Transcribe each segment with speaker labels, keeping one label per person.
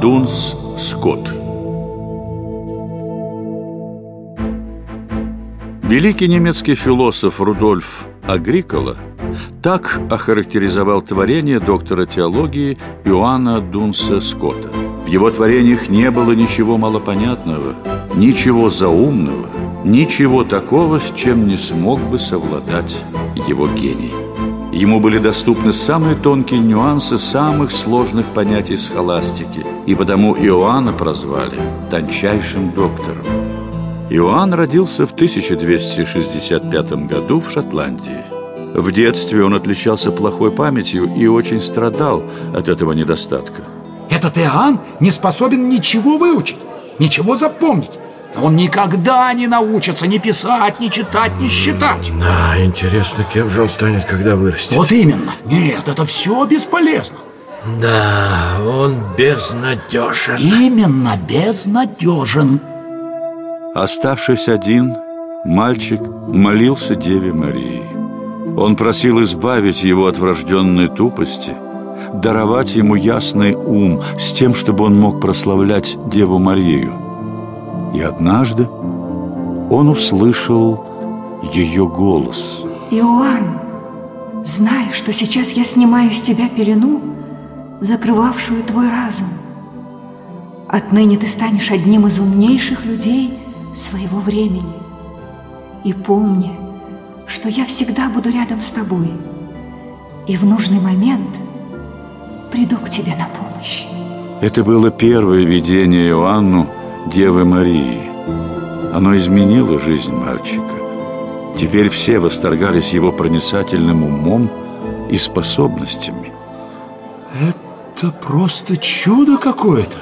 Speaker 1: Дунс Скотт Великий немецкий философ Рудольф Агрикола так охарактеризовал творение доктора теологии Иоанна Дунса Скотта. В его творениях не было ничего малопонятного, ничего заумного, ничего такого, с чем не смог бы совладать его гений. Ему были доступны самые тонкие нюансы самых сложных понятий схоластики, и потому Иоанна прозвали «тончайшим доктором». Иоанн родился в 1265 году в Шотландии. В детстве он отличался плохой памятью и очень страдал от этого недостатка.
Speaker 2: Этот Иоанн не способен ничего выучить, ничего запомнить. Он никогда не научится ни писать, ни читать, ни считать.
Speaker 3: Да, интересно, кем же он станет, когда вырастет?
Speaker 2: Вот именно. Нет, это все бесполезно.
Speaker 3: Да, он безнадежен
Speaker 2: Именно безнадежен
Speaker 1: Оставшись один, мальчик молился Деве Марии. Он просил избавить его от врожденной тупости Даровать ему ясный ум с тем, чтобы он мог прославлять Деву Марию и однажды он услышал ее голос.
Speaker 4: Иоанн, знай, что сейчас я снимаю с тебя пелену, закрывавшую твой разум. Отныне ты станешь одним из умнейших людей своего времени. И помни, что я всегда буду рядом с тобой, и в нужный момент приду к тебе на помощь.
Speaker 1: Это было первое видение Иоанну Девы Марии. Оно изменило жизнь мальчика. Теперь все восторгались его проницательным умом и способностями.
Speaker 2: Это просто чудо какое-то.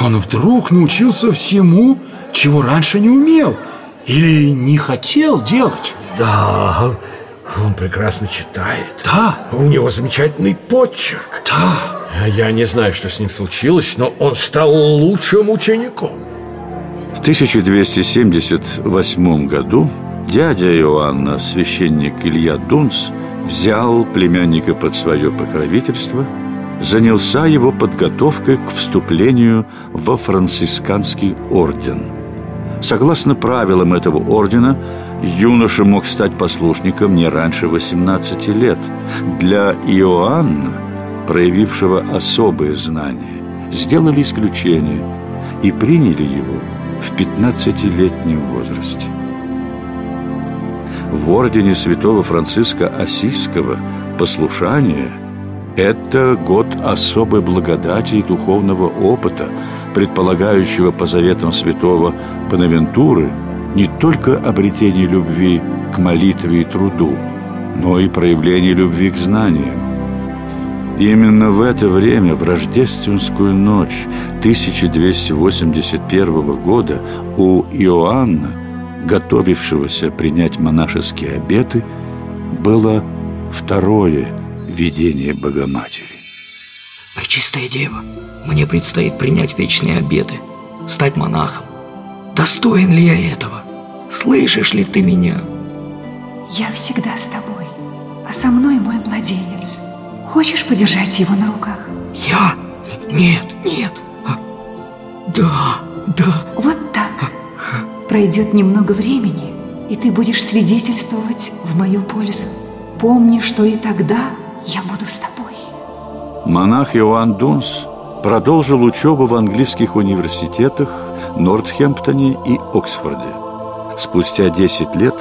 Speaker 2: Он вдруг научился всему, чего раньше не умел или не хотел делать.
Speaker 3: Да, он прекрасно читает.
Speaker 2: Да.
Speaker 3: У него замечательный почерк.
Speaker 2: Да.
Speaker 3: Я не знаю, что с ним случилось, но он стал лучшим учеником.
Speaker 1: В 1278 году дядя Иоанна, священник Илья Дунс, взял племянника под свое покровительство, занялся его подготовкой к вступлению во францисканский орден. Согласно правилам этого ордена, юноша мог стать послушником не раньше 18 лет. Для Иоанна, проявившего особые знания, сделали исключение и приняли его в 15-летнем возрасте. В ордене святого Франциска Осийского послушание – это год особой благодати и духовного опыта, предполагающего по заветам святого Бонавентуры не только обретение любви к молитве и труду, но и проявление любви к знаниям. Именно в это время, в рождественскую ночь 1281 года у Иоанна, готовившегося принять монашеские обеты, было второе видение Богоматери.
Speaker 5: Пречистая Дева, мне предстоит принять вечные обеты, стать монахом. Достоин ли я этого? Слышишь ли ты меня?
Speaker 4: Я всегда с тобой, а со мной мой младенец. Хочешь подержать его на руках?
Speaker 5: Я? Нет, нет. А, да, да.
Speaker 4: Вот так. Пройдет немного времени, и ты будешь свидетельствовать в мою пользу. Помни, что и тогда я буду с тобой.
Speaker 1: Монах Иоанн Дунс продолжил учебу в английских университетах Нортхемптоне и Оксфорде. Спустя 10 лет,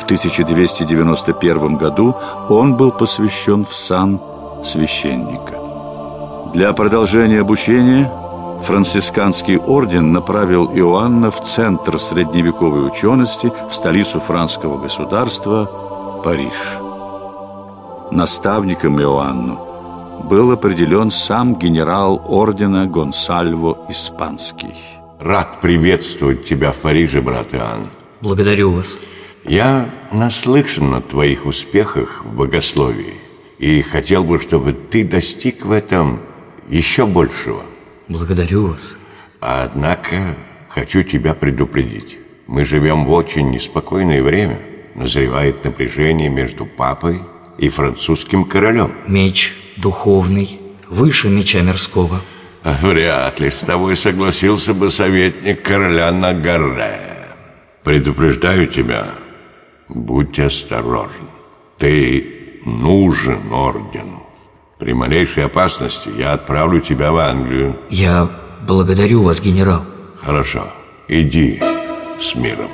Speaker 1: в 1291 году, он был посвящен в сан священника. Для продолжения обучения францисканский орден направил Иоанна в центр средневековой учености, в столицу франского государства Париж. Наставником Иоанну был определен сам генерал ордена Гонсальво Испанский.
Speaker 6: Рад приветствовать тебя в Париже, брат Иоанн.
Speaker 5: Благодарю вас.
Speaker 6: Я наслышан о твоих успехах в богословии и хотел бы, чтобы ты достиг в этом еще большего.
Speaker 5: Благодарю вас.
Speaker 6: Однако хочу тебя предупредить. Мы живем в очень неспокойное время. Назревает напряжение между папой и французским королем.
Speaker 5: Меч духовный, выше меча мирского.
Speaker 6: Вряд ли с тобой согласился бы советник короля Нагаре. Предупреждаю тебя, будь осторожен. Ты нужен ордену. При малейшей опасности я отправлю тебя в Англию.
Speaker 5: Я благодарю вас, генерал.
Speaker 6: Хорошо, иди с миром.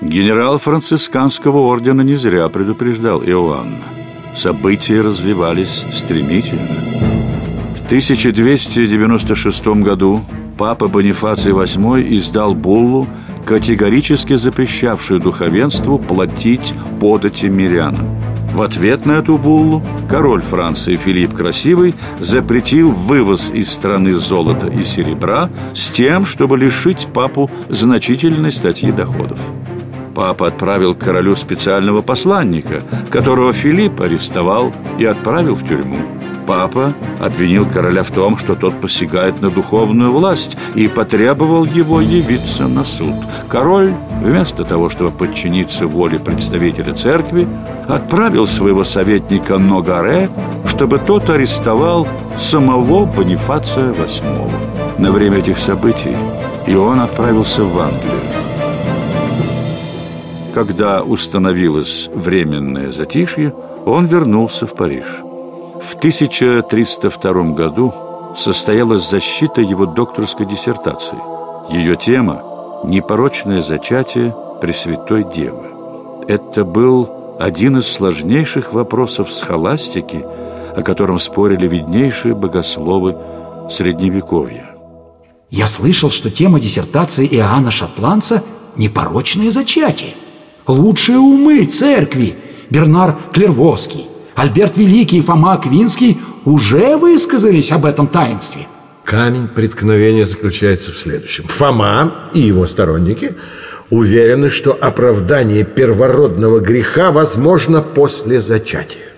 Speaker 1: Генерал францисканского ордена не зря предупреждал Иоанна. События развивались стремительно. В 1296 году папа Бонифаций VIII издал буллу, категорически запрещавшую духовенству платить подати мирянам. В ответ на эту буллу король Франции Филипп Красивый запретил вывоз из страны золота и серебра с тем, чтобы лишить папу значительной статьи доходов. Папа отправил к королю специального посланника, которого Филипп арестовал и отправил в тюрьму. Папа обвинил короля в том, что тот посягает на духовную власть и потребовал его явиться на суд. Король, вместо того, чтобы подчиниться воле представителя церкви, отправил своего советника Ногаре, чтобы тот арестовал самого Бонифация VIII. На время этих событий и он отправился в Англию. Когда установилось временное затишье, он вернулся в Париж. В 1302 году состоялась защита его докторской диссертации. Ее тема – непорочное зачатие Пресвятой Девы. Это был один из сложнейших вопросов схоластики, о котором спорили виднейшие богословы Средневековья.
Speaker 2: Я слышал, что тема диссертации Иоанна Шотландца – непорочное зачатие. Лучшие умы церкви – Бернар Клервоский, Альберт Великий и Фома Аквинский уже высказались об этом таинстве.
Speaker 3: Камень преткновения заключается в следующем. Фома и его сторонники уверены, что оправдание первородного греха возможно после зачатия.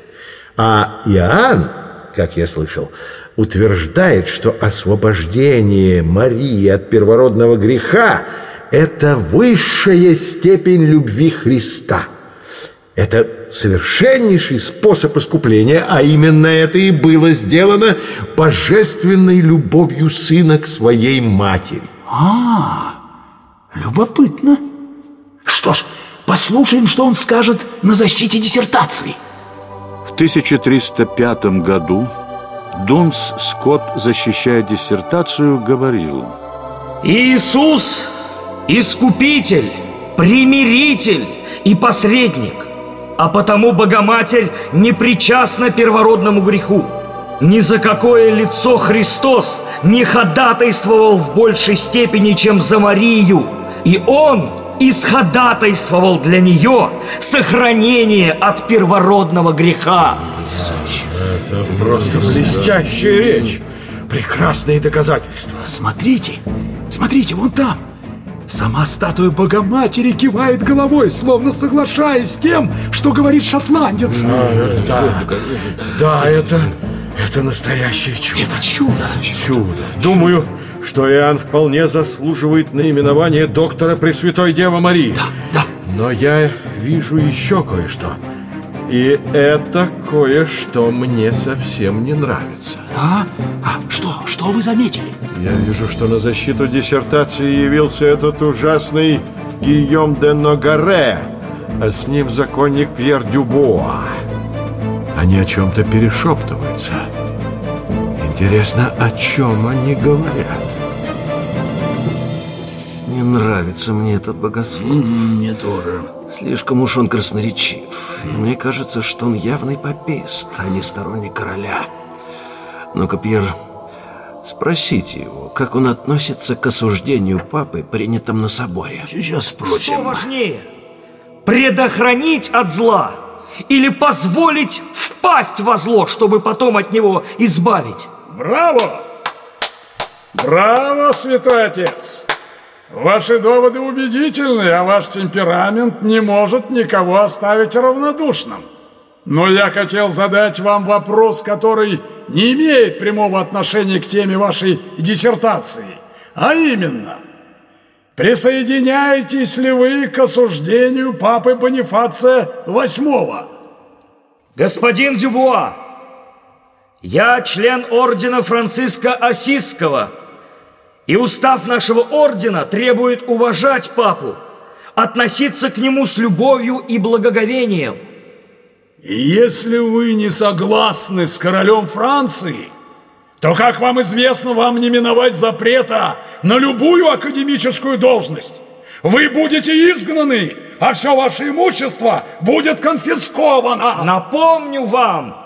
Speaker 3: А Иоанн, как я слышал, утверждает, что освобождение Марии от первородного греха – это высшая степень любви Христа. Это совершеннейший способ искупления, а именно это и было сделано божественной любовью сына к своей матери.
Speaker 2: А, любопытно. Что ж, послушаем, что он скажет на защите диссертации.
Speaker 1: В 1305 году Дунс Скотт, защищая диссертацию, говорил
Speaker 5: Иисус – искупитель, примиритель и посредник, а потому Богоматерь не причастна первородному греху. Ни за какое лицо Христос не ходатайствовал в большей степени, чем за Марию, и Он исходатайствовал для нее сохранение от первородного греха.
Speaker 3: Это просто блестящая речь. Прекрасные доказательства.
Speaker 2: Смотрите, смотрите, вон там. Сама статуя Богоматери кивает головой, словно соглашаясь с тем, что говорит шотландец.
Speaker 3: Да, да это, это настоящее чудо.
Speaker 2: Это чудо.
Speaker 3: Чудо. Думаю, что Иоанн вполне заслуживает наименования доктора Пресвятой Девы Марии.
Speaker 2: Да, да.
Speaker 3: Но я вижу еще кое-что. И это кое-что мне совсем не нравится.
Speaker 2: А? А что? Что вы заметили?
Speaker 3: Я вижу, что на защиту диссертации явился этот ужасный Гийом де Ногаре, а с ним законник Пьер Дюбуа. Они о чем-то перешептываются. Интересно, о чем они говорят?
Speaker 7: Не нравится мне этот богослов.
Speaker 2: Мне тоже.
Speaker 7: Слишком уж он красноречив. И мне кажется, что он явный попист, а не сторонник короля. Ну-ка, Пьер, спросите его, как он относится к осуждению папы, принятым на соборе.
Speaker 2: Сейчас
Speaker 5: Что
Speaker 2: спросим.
Speaker 5: важнее? Предохранить от зла или позволить впасть во зло, чтобы потом от него избавить?
Speaker 8: Браво! Браво, святой отец! Ваши доводы убедительны, а ваш темперамент не может никого оставить равнодушным. Но я хотел задать вам вопрос, который не имеет прямого отношения к теме вашей диссертации. А именно, присоединяетесь ли вы к осуждению папы Бонифация VIII?
Speaker 5: Господин Дюбуа, Я член ордена Франциска Осисского, и устав нашего ордена требует уважать папу, относиться к нему с любовью и благоговением.
Speaker 8: И если вы не согласны с королем Франции, то, как вам известно, вам не миновать запрета на любую академическую должность. Вы будете изгнаны, а все ваше имущество будет конфисковано.
Speaker 5: Напомню вам,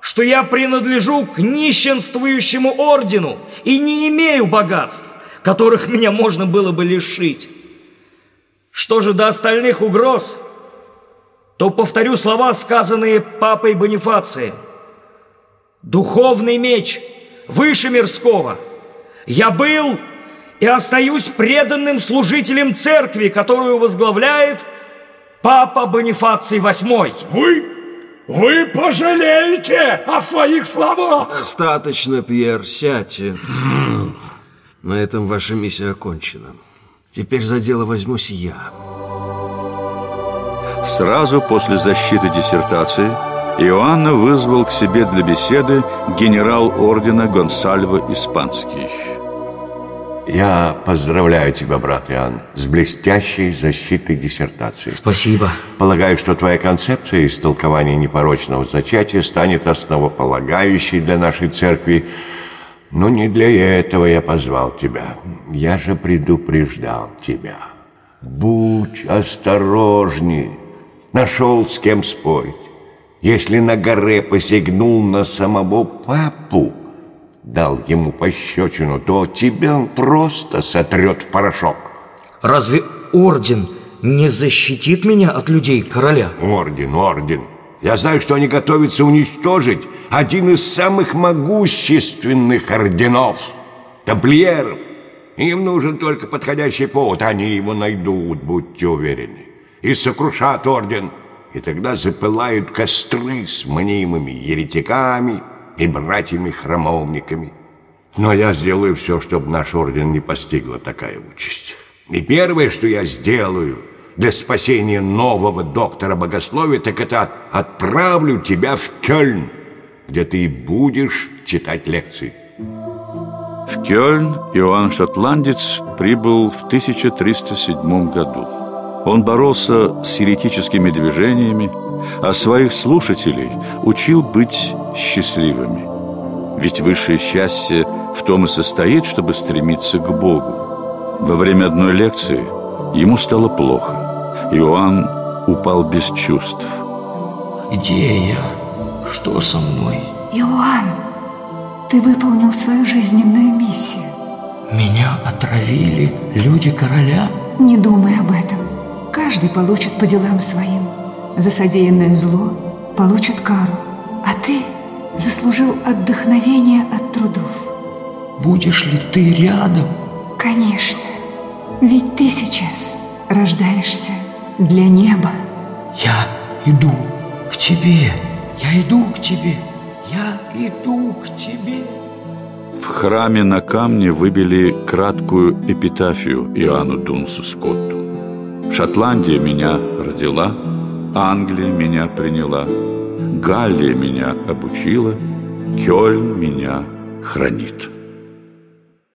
Speaker 5: что я принадлежу к нищенствующему ордену и не имею богатств, которых меня можно было бы лишить. Что же до остальных угроз, то повторю слова, сказанные папой Бонифацием. Духовный меч выше мирского. Я был и остаюсь преданным служителем церкви, которую возглавляет папа Бонифаций VIII.
Speaker 8: Вы вы пожалеете о своих словах!
Speaker 7: Достаточно, Пьер, сядьте. На этом ваша миссия окончена. Теперь за дело возьмусь я.
Speaker 1: Сразу после защиты диссертации Иоанна вызвал к себе для беседы генерал ордена Гонсальво Испанский.
Speaker 6: Я поздравляю тебя, брат Иоанн, с блестящей защитой диссертации.
Speaker 5: Спасибо.
Speaker 6: Полагаю, что твоя концепция истолкования непорочного зачатия станет основополагающей для нашей церкви. Но не для этого я позвал тебя. Я же предупреждал тебя. Будь осторожней. Нашел с кем спорить. Если на горе посягнул на самого папу, дал ему пощечину, то тебя он просто сотрет в порошок.
Speaker 5: Разве орден не защитит меня от людей короля?
Speaker 6: Орден, орден. Я знаю, что они готовятся уничтожить один из самых могущественных орденов – тамплиеров. Им нужен только подходящий повод, они его найдут, будьте уверены. И сокрушат орден, и тогда запылают костры с мнимыми еретиками – и братьями-храмовниками. Но я сделаю все, чтобы наш орден не постигла такая участь. И первое, что я сделаю для спасения нового доктора богословия, так это отправлю тебя в Кёльн, где ты будешь читать лекции.
Speaker 1: В Кёльн Иоанн Шотландец прибыл в 1307 году. Он боролся с еретическими движениями, а своих слушателей учил быть счастливыми. Ведь высшее счастье в том и состоит, чтобы стремиться к Богу. Во время одной лекции ему стало плохо. Иоанн упал без чувств.
Speaker 5: Где я? Что со мной?
Speaker 4: Иоанн, ты выполнил свою жизненную миссию.
Speaker 5: Меня отравили люди короля?
Speaker 4: Не думай об этом. Каждый получит по делам своим. За содеянное зло получит кару. Заслужил отдохновение от трудов.
Speaker 5: Будешь ли ты рядом?
Speaker 4: Конечно. Ведь ты сейчас рождаешься для неба.
Speaker 5: Я иду к тебе. Я иду к тебе. Я иду к тебе.
Speaker 1: В храме на камне выбили краткую эпитафию Иоанну Дунсу Скотту. Шотландия меня родила, Англия меня приняла, Галлия меня обучила, Кёльн меня хранит.